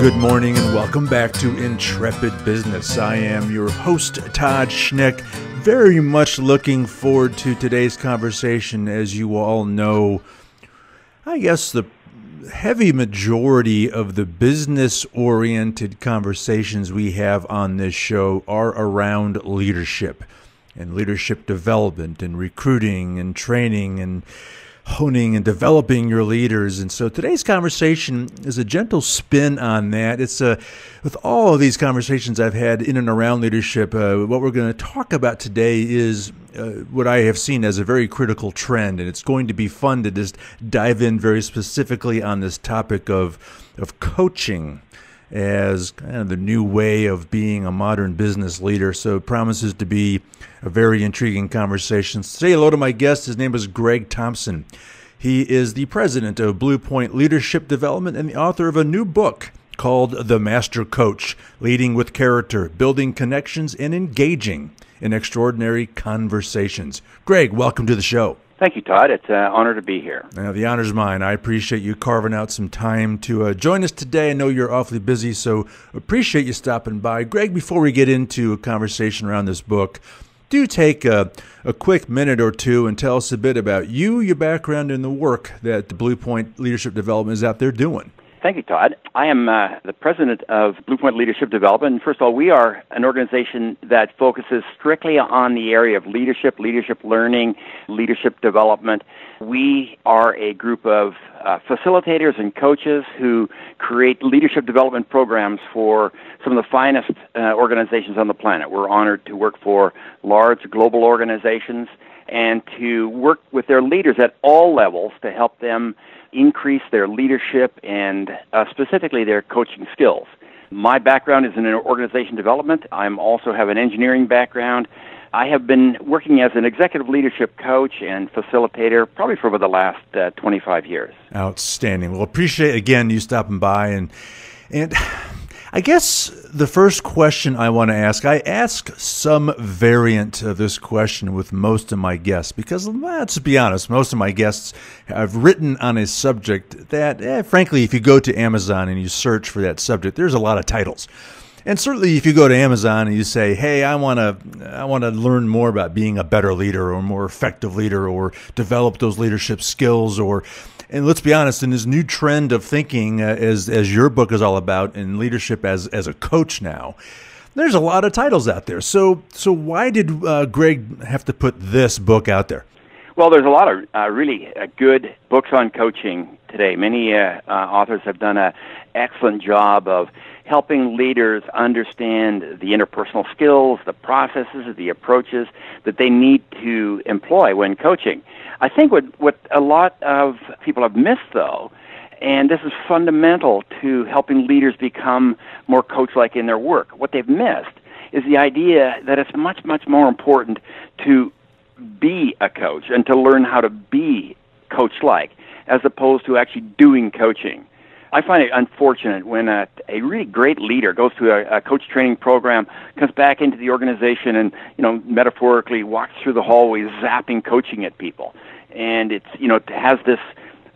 Good morning and welcome back to Intrepid Business. I am your host, Todd Schnick. Very much looking forward to today's conversation. As you all know, I guess the heavy majority of the business oriented conversations we have on this show are around leadership and leadership development and recruiting and training and honing and developing your leaders. And so today's conversation is a gentle spin on that. It's a, uh, with all of these conversations I've had in and around leadership, uh, what we're going to talk about today is uh, what I have seen as a very critical trend. And it's going to be fun to just dive in very specifically on this topic of, of coaching as kind of the new way of being a modern business leader. So it promises to be a very intriguing conversation. Say hello to my guest. His name is Gregg Thompson. He is the president of Bluepoint Leadership Development and the author of a new book called The Master Coach Leading with Character, Building Connections, and Engaging in Extraordinary Conversations. Gregg, welcome to the show. Thank you, Todd. It's an honor to be here. Now, the honor's mine. I appreciate you carving out some time to uh, join us today. I know you're awfully busy, so appreciate you stopping by. Gregg, before we get into a conversation around this book, do take a, a quick minute or two and tell us a bit about you, your background, and the work that the Bluepoint Leadership Development is out there doing. Thank you, Todd. I am uh, the president of Bluepoint Leadership Development. First of all, we are an organization that focuses strictly on the area of leadership, leadership learning, leadership development. We are a group of uh, facilitators and coaches who create leadership development programs for some of the finest uh, organizations on the planet. We're honored to work for large global organizations and to work with their leaders at all levels to help them increase their leadership and uh, specifically their coaching skills. My background is in organization development. I also have an engineering background. I have been working as an executive leadership coach and facilitator probably for over the last uh, 25 years. Outstanding. Well, appreciate again you stopping by and and I guess the first question I want to ask, I ask some variant of this question with most of my guests because let's be honest, most of my guests have written on a subject that, eh, frankly, if you go to Amazon and you search for that subject, there's a lot of titles. And certainly, if you go to Amazon and you say, "Hey, I want to, I want to learn more about being a better leader or more effective leader, or develop those leadership skills, or and let's be honest, in this new trend of thinking, uh, as as your book is all about, in leadership as as a coach now, there's a lot of titles out there. So so why did uh, Gregg have to put this book out there? Well, there's a lot of uh, really uh, good books on coaching today. Many uh, uh, authors have done an excellent job of helping leaders understand the interpersonal skills, the processes, the approaches that they need to employ when coaching. I think what, what a lot of people have missed, though, and this is fundamental to helping leaders become more coach like in their work, what they've missed is the idea that it's much, much more important to be a coach and to learn how to be coach like as opposed to actually doing coaching. I find it unfortunate when a, a really great leader goes to a, a coach training program, comes back into the organization, and you know metaphorically walks through the hallways, zapping coaching at people, and it's you know it has this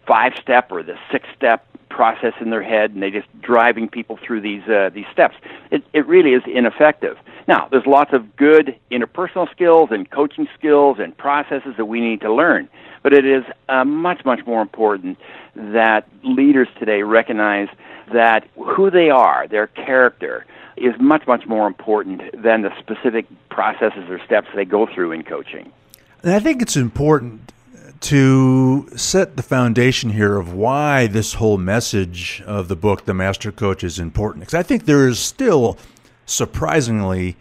five step or the six step process in their head, and they're just driving people through these uh, these steps. It it really is ineffective. Now, there's lots of good interpersonal skills and coaching skills and processes that we need to learn, but it is uh, much much more important that leaders today recognize that who they are, their character, is much much more important than the specific processes or steps they go through in coaching. And I think it's important to set the foundation here of why this whole message of the book, The Master Coach, is important. Because I think there is still, surprisingly,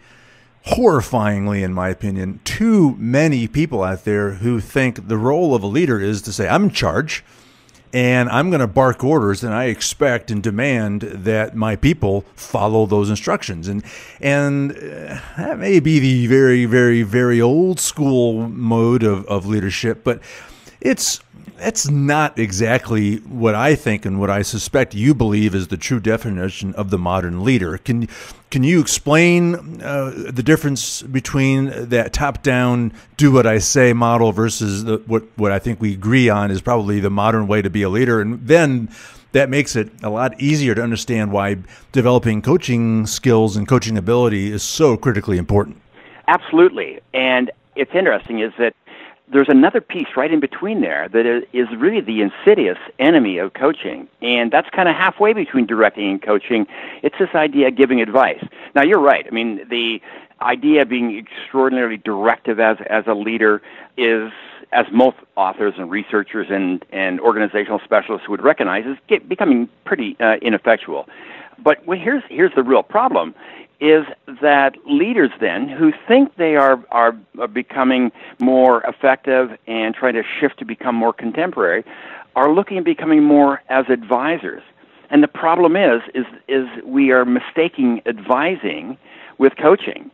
horrifyingly, in my opinion, too many people out there who think the role of a leader is to say, I'm in charge and I'm going to bark orders, and I expect and demand that my people follow those instructions. And and uh, that may be the very, very, very old school mode of, of leadership, but it's that's not exactly what I think and what I suspect you believe is the true definition of the modern leader. Can can you explain uh, the difference between that top-down "do what I say" model versus the, what what I think we agree on is probably the modern way to be a leader, and then that makes it a lot easier to understand why developing coaching skills and coaching ability is so critically important. Absolutely, and it's interesting is that there's another piece right in between there that is really the insidious enemy of coaching, and that's kind of halfway between directing and coaching. It's this idea of giving advice. Now, you're right. I mean, the idea of being extraordinarily directive as as a leader is, as most authors and researchers and and organizational specialists would recognize, is get, becoming pretty uh, ineffectual. But here's here's the real problem is that leaders then who think they are, are, becoming more effective and trying to shift to become more contemporary are looking at becoming more as advisors. And the problem is, is, is we are mistaking advising with coaching.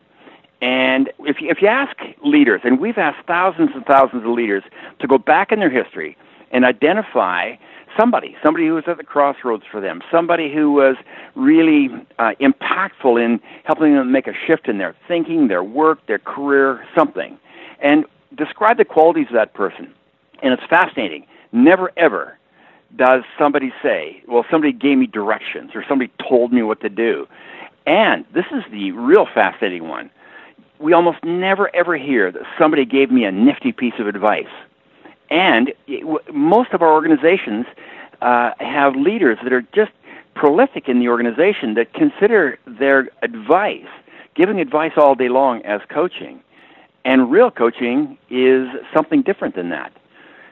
And if you, if you ask leaders, and we've asked thousands and thousands of leaders to go back in their history and identify somebody, somebody who was at the crossroads for them, somebody who was really uh, impactful in helping them make a shift in their thinking, their work, their career, something. And describe the qualities of that person. And it's fascinating. Never ever does somebody say, well, somebody gave me directions or somebody told me what to do. And this is the real fascinating one. We almost never ever hear that somebody gave me a nifty piece of advice. And most of our organizations uh, have leaders that are just prolific in the organization that consider their advice, giving advice all day long, as coaching. And real coaching is something different than that.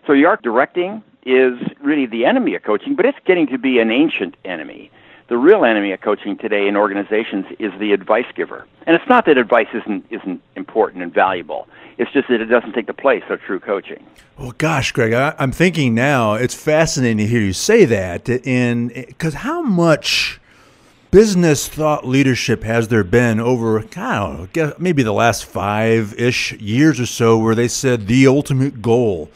So your directing is really the enemy of coaching, but it's getting to be an ancient enemy. The real enemy of coaching today in organizations is the advice giver. And it's not that advice isn't isn't important and valuable. It's just that it doesn't take the place of true coaching. Well, gosh, Gregg, I, am thinking now it's fascinating to hear you say that, and because how much business thought leadership has there been over, know, maybe the last five ish years or so, where they said the ultimate goal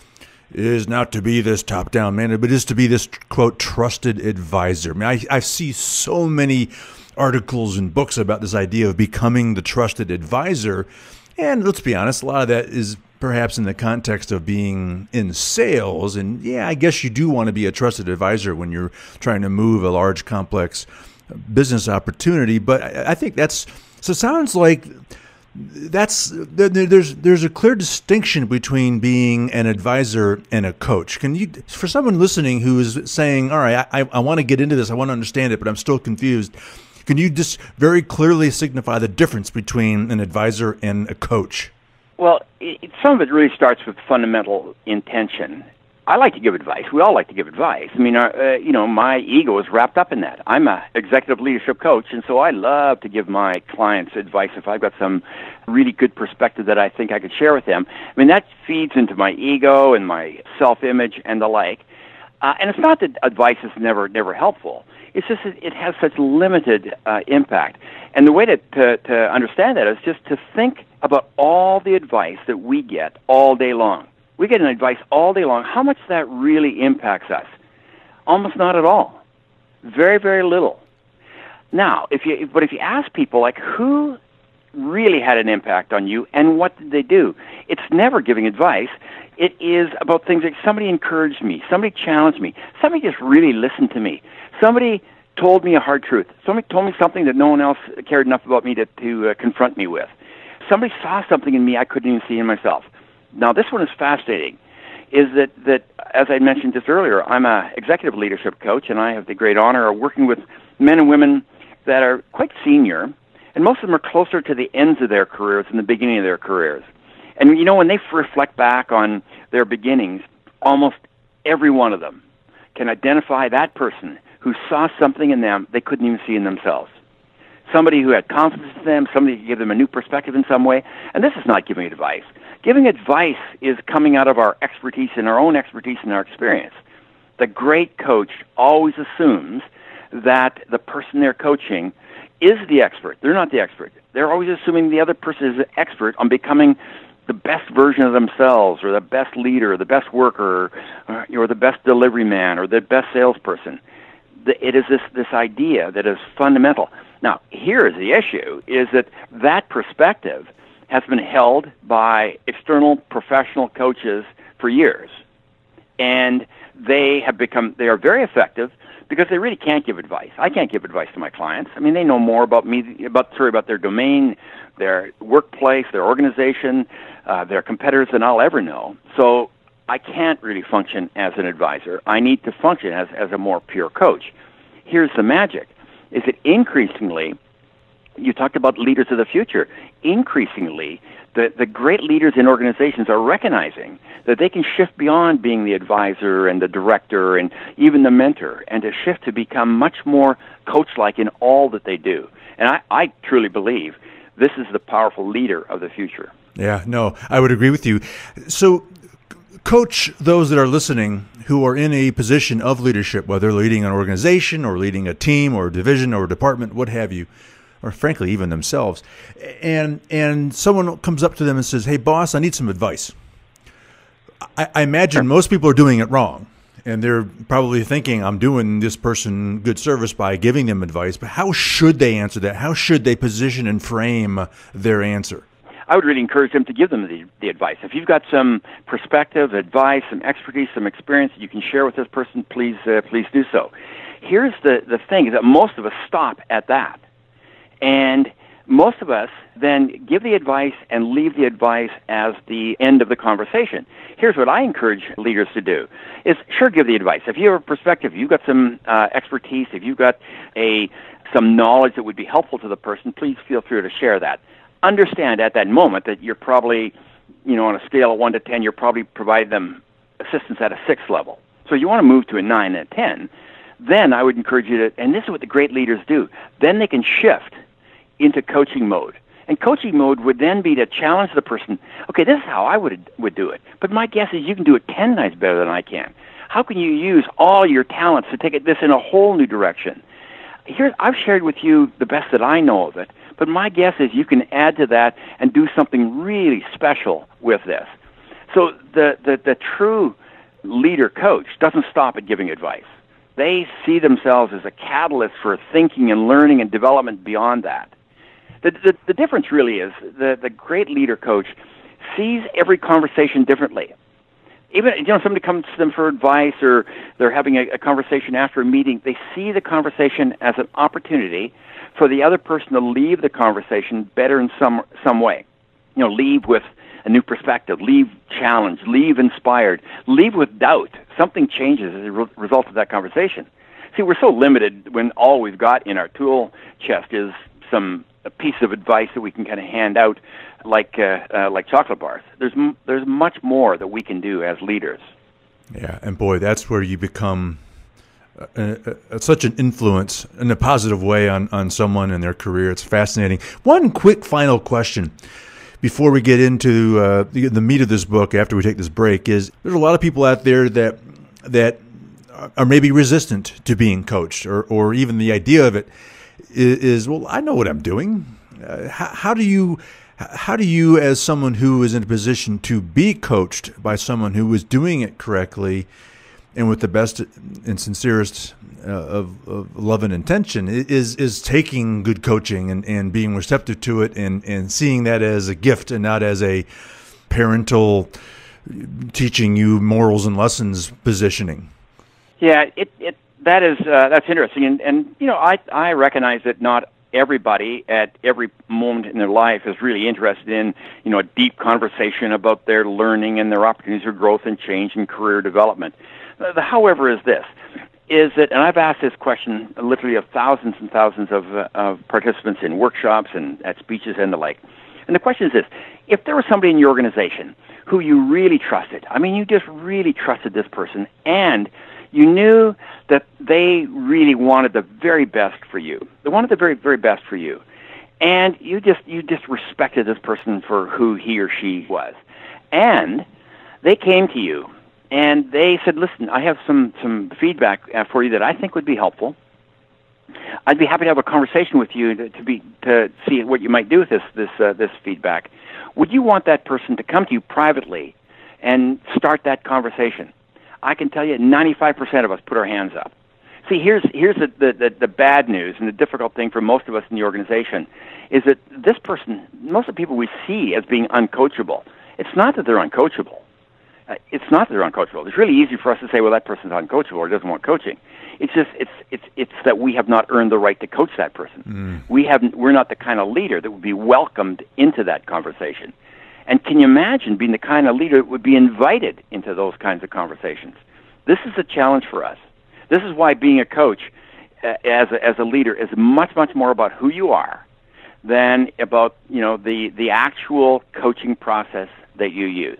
is not to be this top down manager, but is to be this quote trusted advisor. I mean, I, I see so many articles and books about this idea of becoming the trusted advisor. And let's be honest, a lot of that is perhaps in the context of being in sales. And yeah, I guess you do want to be a trusted advisor when you're trying to move a large, complex uh, business opportunity. But I think that's so. It sounds like that's there's there's a clear distinction between being an advisor and a coach. Can you, for someone listening who is saying, "All right, I, I want to get into this, I want to understand it, but I'm still confused," Can you just very clearly signify the difference between an advisor and a coach? Well, it, some of it really starts with fundamental intention. I like to give advice. We all like to give advice. I mean, uh, uh, you know, my ego is wrapped up in that. I'm a executive leadership coach, and so I love to give my clients advice if I've got some really good perspective that I think I could share with them. I mean, that feeds into my ego and my self-image and the like. Uh, and it's not that advice is never never helpful. It's just that it has such limited uh, impact. And the way to, to, to understand that is just to think about all the advice that we get all day long. We get an advice all day long. How much that really impacts us? Almost not at all. Very, very little. Now, if you but if you ask people like who really had an impact on you and what did they do? It's never giving advice. It is about things like somebody encouraged me, somebody challenged me, somebody just really listened to me, somebody told me a hard truth, somebody told me something that no one else cared enough about me to, to uh, confront me with, somebody saw something in me I couldn't even see in myself. Now, this one is fascinating. Is that, that as I mentioned just earlier, I'm a executive leadership coach, and I have the great honor of working with men and women that are quite senior, and most of them are closer to the ends of their careers than the beginning of their careers. And you know, when they reflect back on their beginnings, almost every one of them can identify that person who saw something in them they couldn't even see in themselves. Somebody who had confidence in them, somebody who gave them a new perspective in some way. And this is not giving you advice. Giving advice is coming out of our expertise and our own expertise and our experience. The great coach always assumes that the person they're coaching is the expert. They're not the expert. They're always assuming the other person is an expert on becoming the best version of themselves or the best leader or the best worker or, or the best delivery man or the best salesperson. It is this, this idea that is fundamental. Now, here is the issue, is that that perspective has been held by external professional coaches for years. And they have become, they are very effective because they really can't give advice. I can't give advice to my clients. I mean, they know more about me, about sorry, about their domain, their workplace, their organization, uh, their competitors than I'll ever know. So I can't really function as an advisor. I need to function as as a more pure coach. Here's the magic: is that increasingly, you talked about leaders of the future. Increasingly, the, the great leaders in organizations are recognizing that they can shift beyond being the advisor and the director and even the mentor and to shift to become much more coach like in all that they do. And I, I truly believe this is the powerful leader of the future. Yeah, no, I would agree with you. So, coach those that are listening who are in a position of leadership, whether leading an organization or leading a team or a division or a department, what have you or frankly even themselves and and someone comes up to them and says hey boss i need some advice i, I imagine most people are doing it wrong and they're probably thinking i'm doing this person good service by giving them advice but how should they answer that how should they position and frame their answer I would really encourage them to give them the, the advice. If you've got some perspective, advice, some expertise, some experience that you can share with this person, please, uh, please do so. Here's the, the thing: is that most of us stop at that. And most of us then give the advice and leave the advice as the end of the conversation. Here's what I encourage leaders to do is sure give the advice. If you have a perspective, you've got some uh, expertise, if you've got a some knowledge that would be helpful to the person, please feel free to share that. Understand at that moment that you're probably, you know, on a scale of 1 to 10, you're probably providing them assistance at a 6 level. So you want to move to a 9 and a 10. Then I would encourage you to, and this is what the great leaders do, then they can shift into coaching mode. And coaching mode would then be to challenge the person. Okay, this is how I would would do it. But my guess is you can do it ten times better than I can. How can you use all your talents to take this in a whole new direction? Here, I've shared with you the best that I know of it. But my guess is you can add to that and do something really special with this. So the the, the true leader coach doesn't stop at giving advice. They see themselves as a catalyst for thinking and learning and development beyond that. The, the, the difference really is the, the great leader coach sees every conversation differently. Even you know somebody comes to them for advice or they're having a, a conversation after a meeting, they see the conversation as an opportunity for the other person to leave the conversation better in some some way. You know, leave with a new perspective, leave challenged, leave inspired, leave with doubt. Something changes as a re- result of that conversation. See, we're so limited when all we've got in our tool chest is some a piece of advice that we can kind of hand out like uh, uh, like chocolate bars. There's m- there's much more that we can do as leaders. Yeah, and boy, that's where you become uh, uh, such an influence in a positive way on on someone and their career. It's fascinating. One quick final question before we get into uh, the, the meat of this book after we take this break is there's a lot of people out there that that are maybe resistant to being coached or, or even the idea of it is, is well, I know what I'm doing. Uh, how, how do you how do you, as someone who is in a position to be coached by someone who is doing it correctly and with the best and sincerest uh, of, of, love and intention, is is taking good coaching and, and being receptive to it and, and seeing that as a gift and not as a parental teaching you morals and lessons positioning? Yeah, it, it that is uh, that's interesting, and and you know I I recognize that not everybody at every moment in their life is really interested in you know a deep conversation about their learning and their opportunities for growth and change and career development. Uh, the however is this is that, and I've asked this question literally of thousands and thousands of, uh, of participants in workshops and at speeches and the like. And the question is this: If there was somebody in your organization who you really trusted, I mean, you just really trusted this person, and you knew that they really wanted the very best for you. They wanted the very, very best for you. And you just you just respected this person for who he or she was. And they came to you and they said, "Listen, I have some some feedback uh, for you that I think would be helpful. I'd be happy to have a conversation with you to, to be to see what you might do with this this uh, this feedback. Would you want that person to come to you privately and start that conversation?" I can tell you, 95% of us put our hands up. See, here's here's the, the, the, bad news and the difficult thing for most of us in the organization is that this person, most of the people we see as being uncoachable, it's not that they're uncoachable. Uh, it's not that they're uncoachable. It's really easy for us to say, well, that person's uncoachable or doesn't want coaching. It's just it's it's it's that we have not earned the right to coach that person. Mm. We haven't. We're not the kind of leader that would be welcomed into that conversation. And can you imagine being the kind of leader that would be invited into those kinds of conversations? This is a challenge for us. This is why being a coach uh, as a, as a leader is much much more about who you are than about you know the the actual coaching process that you use.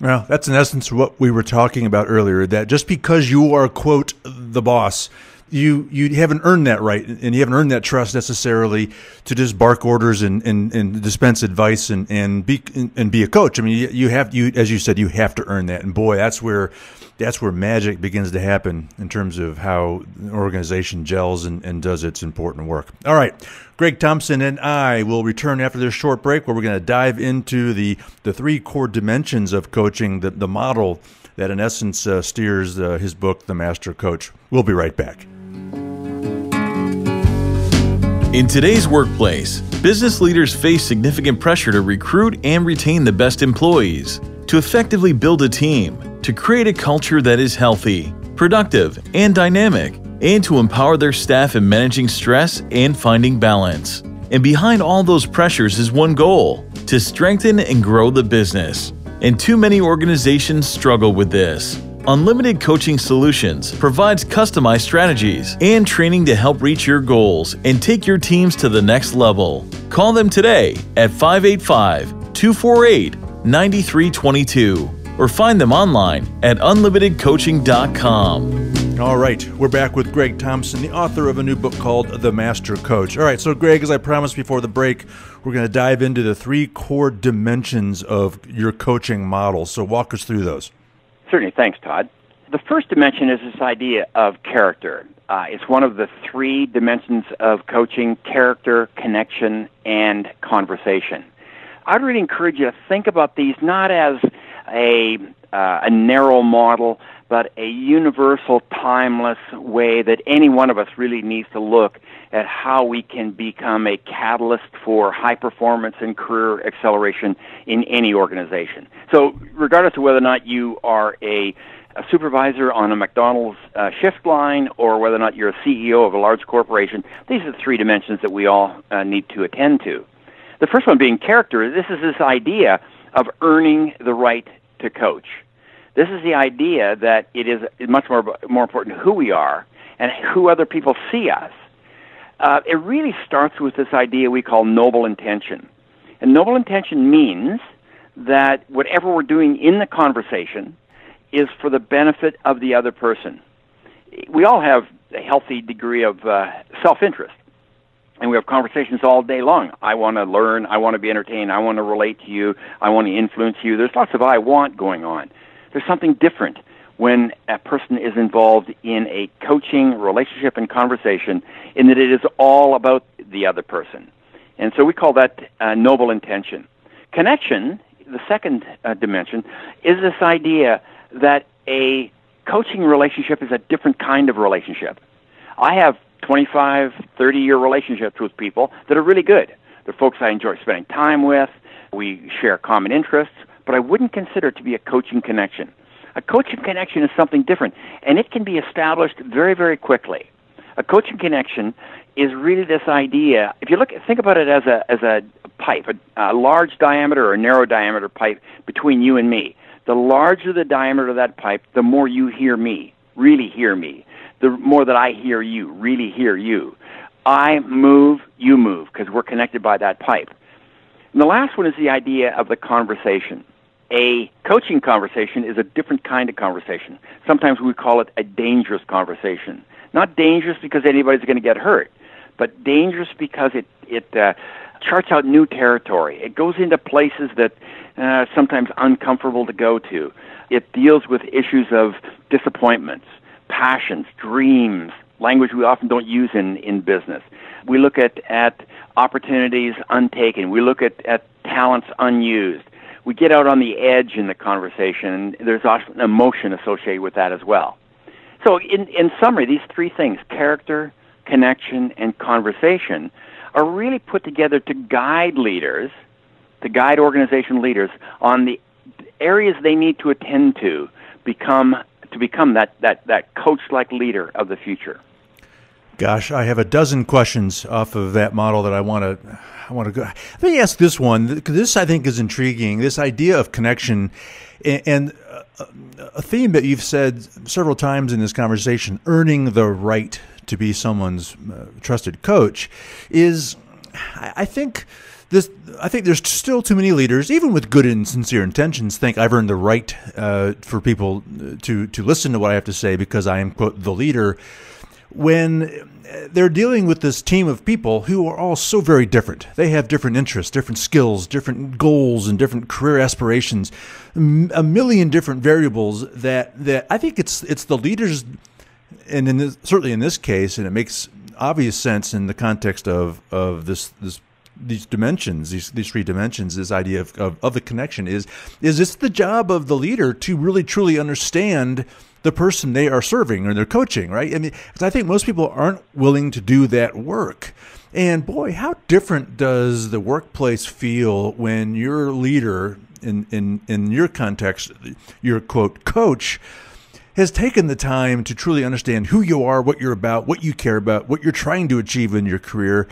Well, that's in essence what we were talking about earlier. That just because you are quote the boss you you haven't earned that right, and you haven't earned that trust necessarily to just bark orders and, and, and dispense advice and and be and be a coach. I mean, you, you have you as you said, you have to earn that, and boy, that's where that's where magic begins to happen in terms of how an organization gels and, and does its important work. All right, Gregg Thompson and I will return after this short break, where we're going to dive into the the three core dimensions of coaching, the the model that in essence uh, steers uh, his book, The Master Coach. We'll be right back. In today's workplace, business leaders face significant pressure to recruit and retain the best employees, to effectively build a team, to create a culture that is healthy, productive, and dynamic, and to empower their staff in managing stress and finding balance. And behind all those pressures is one goal to strengthen and grow the business. And too many organizations struggle with this. Unlimited Coaching Solutions provides customized strategies and training to help reach your goals and take your teams to the next level. Call them today at 585 248 9322 or find them online at unlimitedcoaching.com. All right, we're back with Gregg Thompson, the author of a new book called The Master Coach. All right, so Gregg, as I promised before the break, we're going to dive into the three core dimensions of your coaching model. So walk us through those. Certainly. Thanks, Todd. The first dimension is this idea of character. Uh, it's one of the three dimensions of coaching character, connection, and conversation. I'd really encourage you to think about these not as a, uh, a narrow model, but a universal, timeless way that any one of us really needs to look at how we can become a catalyst for high performance and career acceleration in any organization. So, regardless of whether or not you are a, a supervisor on a McDonald's uh, shift line or whether or not you're a CEO of a large corporation, these are the three dimensions that we all uh, need to attend to. The first one being character. This is this idea of earning the right to coach. This is the idea that it is much more more important who we are and who other people see us uh, it really starts with this idea we call noble intention. And noble intention means that whatever we're doing in the conversation is for the benefit of the other person. We all have a healthy degree of uh, self interest. And we have conversations all day long. I want to learn. I want to be entertained. I want to relate to you. I want to influence you. There's lots of I want going on. There's something different when a person is involved in a coaching relationship and conversation in that it is all about the other person. And so we call that uh, noble intention. Connection, the second uh, dimension, is this idea that a coaching relationship is a different kind of relationship. I have 25, 30 year relationships with people that are really good. They're folks I enjoy spending time with. We share common interests, but I wouldn't consider it to be a coaching connection. A coaching connection is something different, and it can be established very, very quickly. A coaching connection is really this idea. If you look, think about it as a as a pipe, a, a large diameter or a narrow diameter pipe between you and me. The larger the diameter of that pipe, the more you hear me, really hear me. The more that I hear you, really hear you. I move, you move, because we're connected by that pipe. And the last one is the idea of the conversation a coaching conversation is a different kind of conversation. Sometimes we call it a dangerous conversation. Not dangerous because anybody's going to get hurt, but dangerous because it it uh, charts out new territory. It goes into places that uh, sometimes uncomfortable to go to. it deals with issues of disappointments, passions, dreams, language we often don't use in, in business. We look at, at opportunities untaken. We look at, at talents unused. We get out on the edge in the conversation, and there's often emotion associated with that as well. So, in, in summary, these three things character, connection, and conversation are really put together to guide leaders, to guide organization leaders on the areas they need to attend to become to become that, that, that coach like leader of the future. Gosh, I have a dozen questions off of that model that I want to. I want to go. Let me ask this one. This I think is intriguing. This idea of connection, and a theme that you've said several times in this conversation, earning the right to be someone's uh, trusted coach, is I think this. I think there's still too many leaders, even with good and sincere intentions, think I've earned the right uh, for people to to listen to what I have to say because I am quote the leader when uh, they're dealing with this team of people who are all so very different. They have different interests, different skills, different goals, and different career aspirations. A million different variables that that I think it's it's the leaders, and in this, certainly in this case, and it makes obvious sense in the context of of this this these dimensions, these these three dimensions, this idea of, of, of the connection is is it's the job of the leader to really truly understand the person they are serving or they're coaching, right? I mean, I think most people aren't willing to do that work. And boy, how different does the workplace feel when your leader, in, in, in your context, your quote, coach, has taken the time to truly understand who you are, what you're about, what you care about, what you're trying to achieve in your career.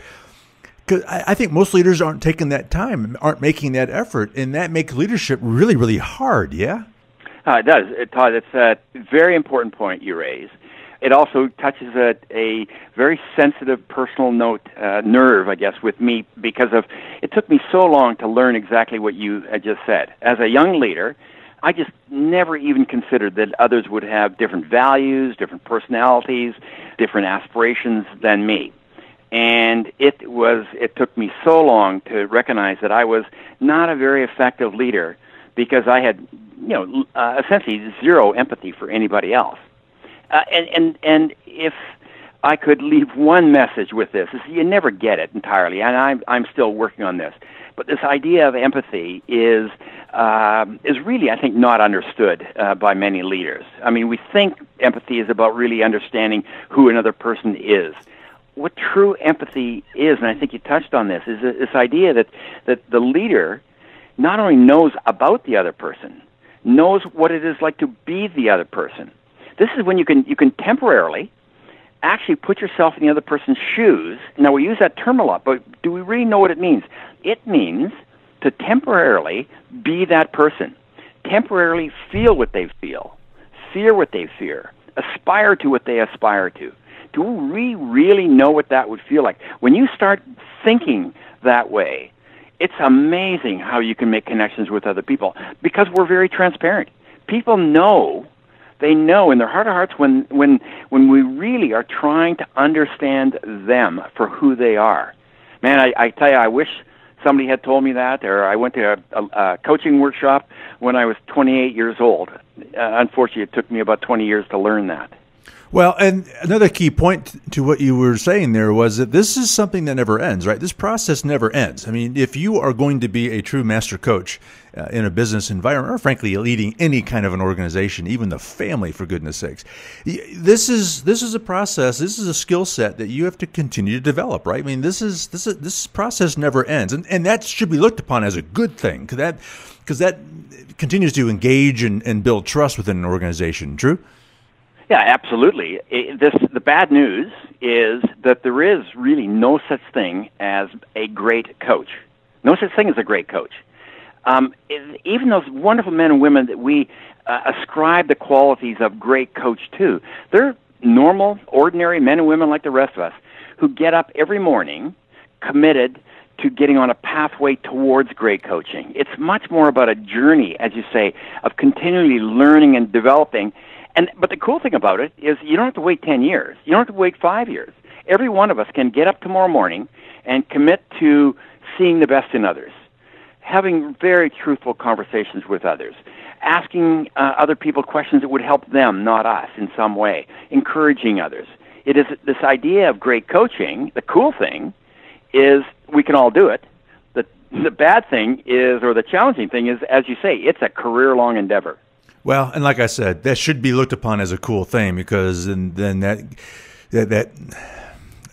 Because I think most leaders aren't taking that time, aren't making that effort, and that makes leadership really, really hard. Yeah. Uh, it does, it, Todd. It's a very important point you raise. It also touches a, a very sensitive personal note, uh, nerve, I guess, with me because of it took me so long to learn exactly what you had just said. As a young leader, I just never even considered that others would have different values, different personalities, different aspirations than me. And it was it took me so long to recognize that I was not a very effective leader because I had you know, uh, essentially zero empathy for anybody else. Uh, and and and if I could leave one message with this, is you never get it entirely, and I'm I'm still working on this. But this idea of empathy is um, is really, I think, not understood uh, by many leaders. I mean, we think empathy is about really understanding who another person is. What true empathy is, and I think you touched on this, is this idea that that the leader not only knows about the other person, knows what it is like to be the other person. This is when you can you can temporarily actually put yourself in the other person's shoes. Now we use that term a lot, but do we really know what it means? It means to temporarily be that person, temporarily feel what they feel, fear what they fear, aspire to what they aspire to. Do we really know what that would feel like? When you start thinking that way, it's amazing how you can make connections with other people because we're very transparent. People know, they know in their heart of hearts when when when we really are trying to understand them for who they are. Man, I, I tell you, I wish somebody had told me that, or I went to a, a, a coaching workshop when I was 28 years old. Uh, unfortunately, it took me about 20 years to learn that. Well, and another key point to what you were saying there was that this is something that never ends, right? This process never ends. I mean, if you are going to be a true master coach uh, in a business environment, or frankly, leading any kind of an organization, even the family, for goodness sakes, this is this is a process. This is a skill set that you have to continue to develop, right? I mean, this is this is this process never ends, and and that should be looked upon as a good thing because that because that continues to engage and, and build trust within an organization. True. Yeah, absolutely. It, this the bad news is that there is really no such thing as a great coach. No such thing as a great coach. Um, even those wonderful men and women that we uh, ascribe the qualities of great coach to, they're normal, ordinary men and women like the rest of us who get up every morning committed to getting on a pathway towards great coaching. It's much more about a journey, as you say, of continually learning and developing and but the cool thing about it is you don't have to wait 10 years. You don't have to wait 5 years. Every one of us can get up tomorrow morning and commit to seeing the best in others, having very truthful conversations with others, asking uh, other people questions that would help them, not us, in some way, encouraging others. It is this idea of great coaching. The cool thing is we can all do it. The the bad thing is, or the challenging thing is, as you say, it's a career long endeavor. Well, and like I said, that should be looked upon as a cool thing because then, then that that that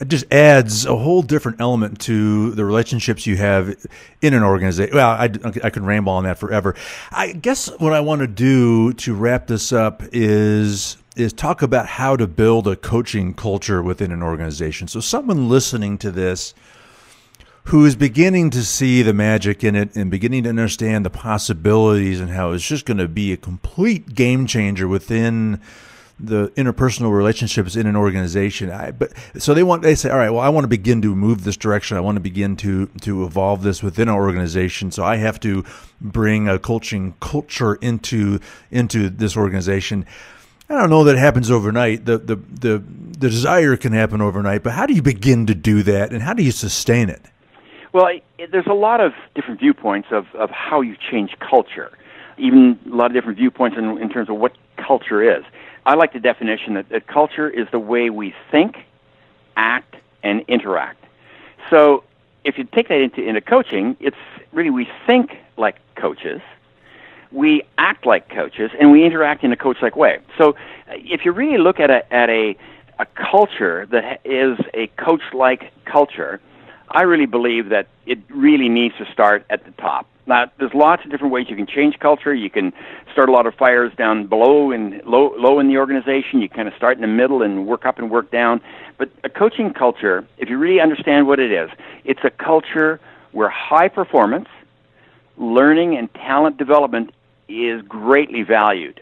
it just adds a whole different element to the relationships you have in an organization. Well, I, I could ramble on that forever. I guess what I want to do to wrap this up is is talk about how to build a coaching culture within an organization. So someone listening to this who is beginning to see the magic in it and beginning to understand the possibilities and how it's just going to be a complete game changer within the interpersonal relationships in an organization. I, but so they want they say, all right, well, I want to begin to move this direction. I want to begin to to evolve this within our organization. So I have to bring a coaching culture into into this organization. I don't know that it happens overnight. The, the the the desire can happen overnight, but how do you begin to do that, and how do you sustain it? Well, it, there's a lot of different viewpoints of, of how you change culture, even a lot of different viewpoints in, in terms of what culture is. I like the definition that, that culture is the way we think, act, and interact. So if you take that into, into coaching, it's really we think like coaches, we act like coaches, and we interact in a coach-like way. So if you really look at a, at a, a culture that is a coach-like culture, I really believe that it really needs to start at the top. Now, there's lots of different ways you can change culture. You can start a lot of fires down below and low, low in the organization. You kind of start in the middle and work up and work down. But a coaching culture, if you really understand what it is, it's a culture where high performance, learning, and talent development is greatly valued.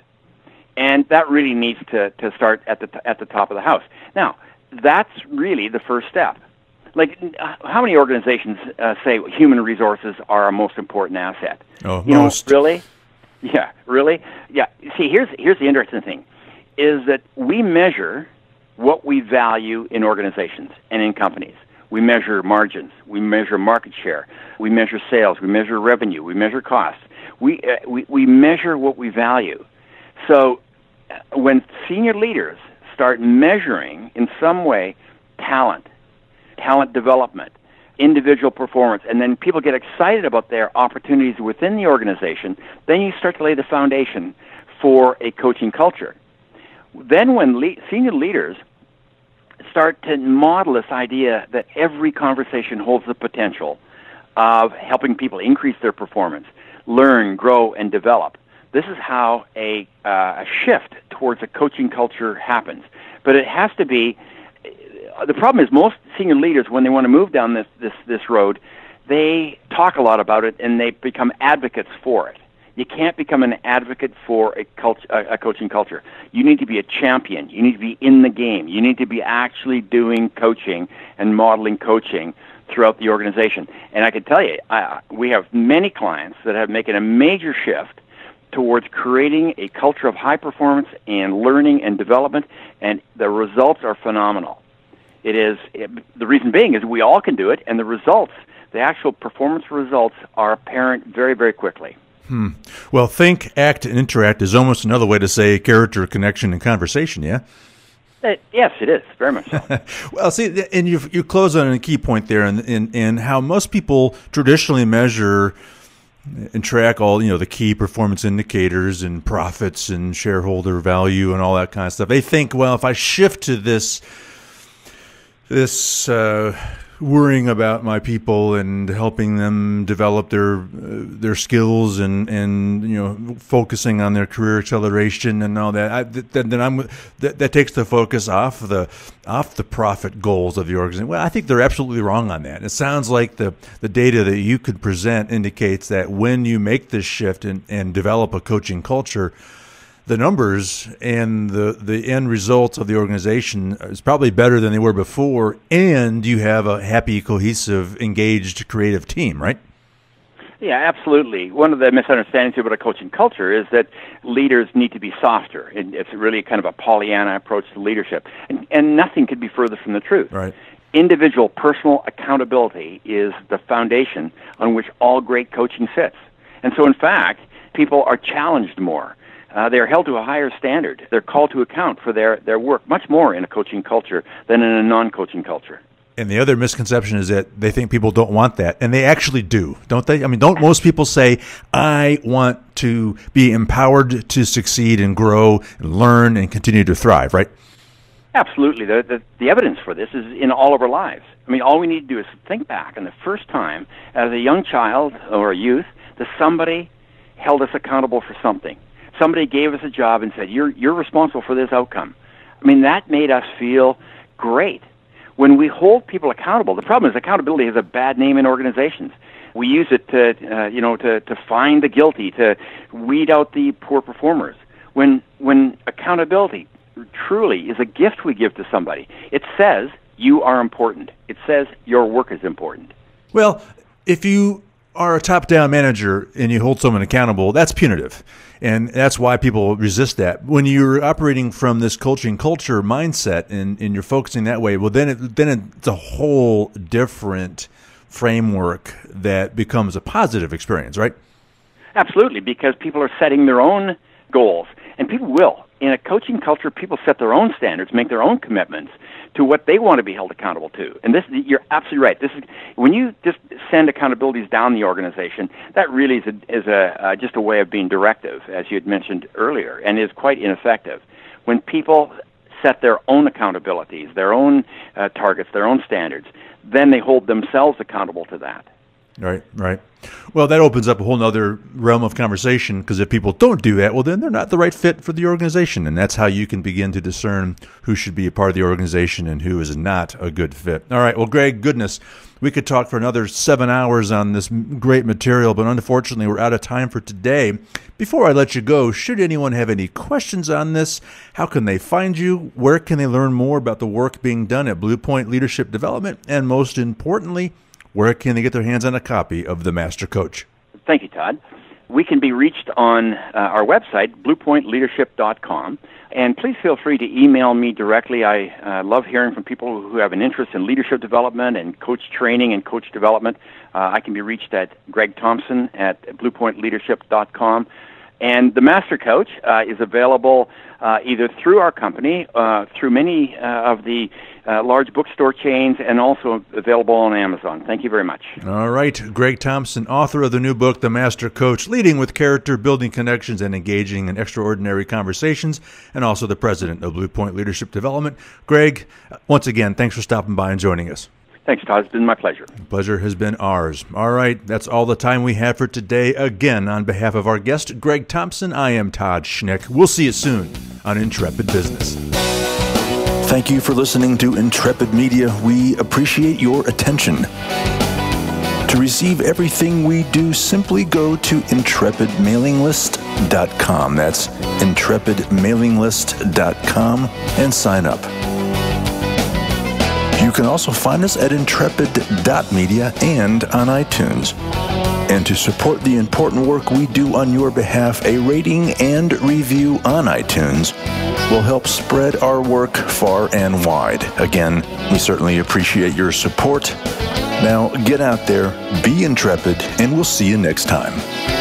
And that really needs to, to start at the, at the top of the house. Now, that's really the first step like how many organizations uh, say human resources are our most important asset? Oh, you most. know, really? Yeah, really? Yeah. See, here's here's the interesting thing, is that we measure what we value in organizations and in companies. We measure margins, we measure market share, we measure sales, we measure revenue, we measure costs. We uh, we we measure what we value. So uh, when senior leaders start measuring in some way talent talent development, individual performance, and then people get excited about their opportunities within the organization, then you start to lay the foundation for a coaching culture. Then, when le- senior leaders start to model this idea that every conversation holds the potential of helping people increase their performance, learn, grow, and develop. This is how a, uh, a shift towards a coaching culture happens. But it has to be the problem is most senior leaders when they want to move down this this this road, they talk a lot about it and they become advocates for it. You can't become an advocate for a, cult- a, coaching culture. You need to be a champion. You need to be in the game. You need to be actually doing coaching and modeling coaching throughout the organization. And I can tell you, I, we have many clients that have making a major shift towards creating a culture of high performance and learning and development, and the results are phenomenal. It is it, the reason being is we all can do it, and the results, the actual performance results, are apparent very, very quickly. Hmm. Well, think, act, and interact is almost another way to say character, connection, and conversation. Yeah. Uh, yes, it is very much so. well, see, and you you close on a key point there, and in, in, in how most people traditionally measure and track all you know the key performance indicators and profits and shareholder value and all that kind of stuff. They think, well, if I shift to this this uh, worrying about my people and helping them develop their uh, their skills and and you know focusing on their career acceleration and all that. I, then, I'm that, that takes the focus off the off the profit goals of the organization. Well, I think they're absolutely wrong on that. It sounds like the the data that you could present indicates that when you make this shift and and develop a coaching culture the numbers and the the end results of the organization is probably better than they were before, and you have a happy, cohesive, engaged, creative team, right? Yeah, absolutely. One of the misunderstandings about a coaching culture is that leaders need to be softer. It's really kind of a Pollyanna approach to leadership, and, and nothing could be further from the truth. Right. Individual personal accountability is the foundation on which all great coaching sits. And so, in fact, People are challenged more. Uh, they're held to a higher standard. They're called to account for their, their work much more in a coaching culture than in a non coaching culture. And the other misconception is that they think people don't want that, and they actually do, don't they? I mean, don't most people say, "I want to be empowered to succeed and grow and learn and continue to thrive"? Right? Absolutely. The, the, the evidence for this is in all of our lives. I mean, all we need to do is think back on the first time as a young child or a youth that somebody held us accountable for something. Somebody gave us a job and said, "You're you're responsible for this outcome." I mean, that made us feel great when we hold people accountable, the problem is accountability has a bad name in organizations. We use it to, uh, you know, to, to find the guilty, to weed out the poor performers. When, when accountability truly is a gift we give to somebody, it says you are important. It says your work is important. Well, if you are a top down manager and you hold someone accountable, that's punitive. And that's why people resist that. When you're operating from this coaching culture mindset and, and you're focusing that way, well, then it, then it's a whole different framework that becomes a positive experience, right? Absolutely, because people are setting their own goals, and people will. In a coaching culture, people set their own standards, make their own commitments, to what they want to be held accountable to. And this, you're absolutely right. This is when you just send accountabilities down the organization. That really is a, is a uh, just a way of being directive, as you had mentioned earlier, and is quite ineffective. When people set their own accountabilities, their own uh, targets, their own standards, then they hold themselves accountable to that. Right, right. Well, that opens up a whole other realm of conversation because if people don't do that, well, then they're not the right fit for the organization. And that's how you can begin to discern who should be a part of the organization and who is not a good fit. All right. Well, Gregg, goodness, we could talk for another seven hours on this great material, but unfortunately, we're out of time for today. Before I let you go, should anyone have any questions on this, how can they find you? Where can they learn more about the work being done at Bluepoint Leadership Development? And most importantly, where can they get their hands on a copy of The Master Coach? Thank you, Todd. We can be reached on uh, our website, bluepointleadership.com. And please feel free to email me directly. I uh, love hearing from people who have an interest in leadership development and coach training and coach development. Uh, I can be reached at Gregg Thompson at bluepointleadership.com. And the Master Coach uh, is available uh, either through our company, uh, through many uh, of the uh, large bookstore chains, and also available on Amazon. Thank you very much. All right. Gregg Thompson, author of the new book, The Master Coach Leading with Character, Building Connections, and Engaging in Extraordinary Conversations, and also the president of Bluepoint Leadership Development. Gregg, once again, thanks for stopping by and joining us. Thanks, Todd. It's been my pleasure. Pleasure has been ours. All right, that's all the time we have for today. Again, on behalf of our guest, Gregg Thompson, I am Todd Schnick. We'll see you soon on Intrepid Business. Thank you for listening to Intrepid Media. We appreciate your attention. To receive everything we do, simply go to intrepidmailinglist.com. That's intrepidmailinglist.com and sign up. You can also find us at intrepid.media and on iTunes. And to support the important work we do on your behalf, a rating and review on iTunes will help spread our work far and wide. Again, we certainly appreciate your support. Now, get out there, be intrepid, and we'll see you next time.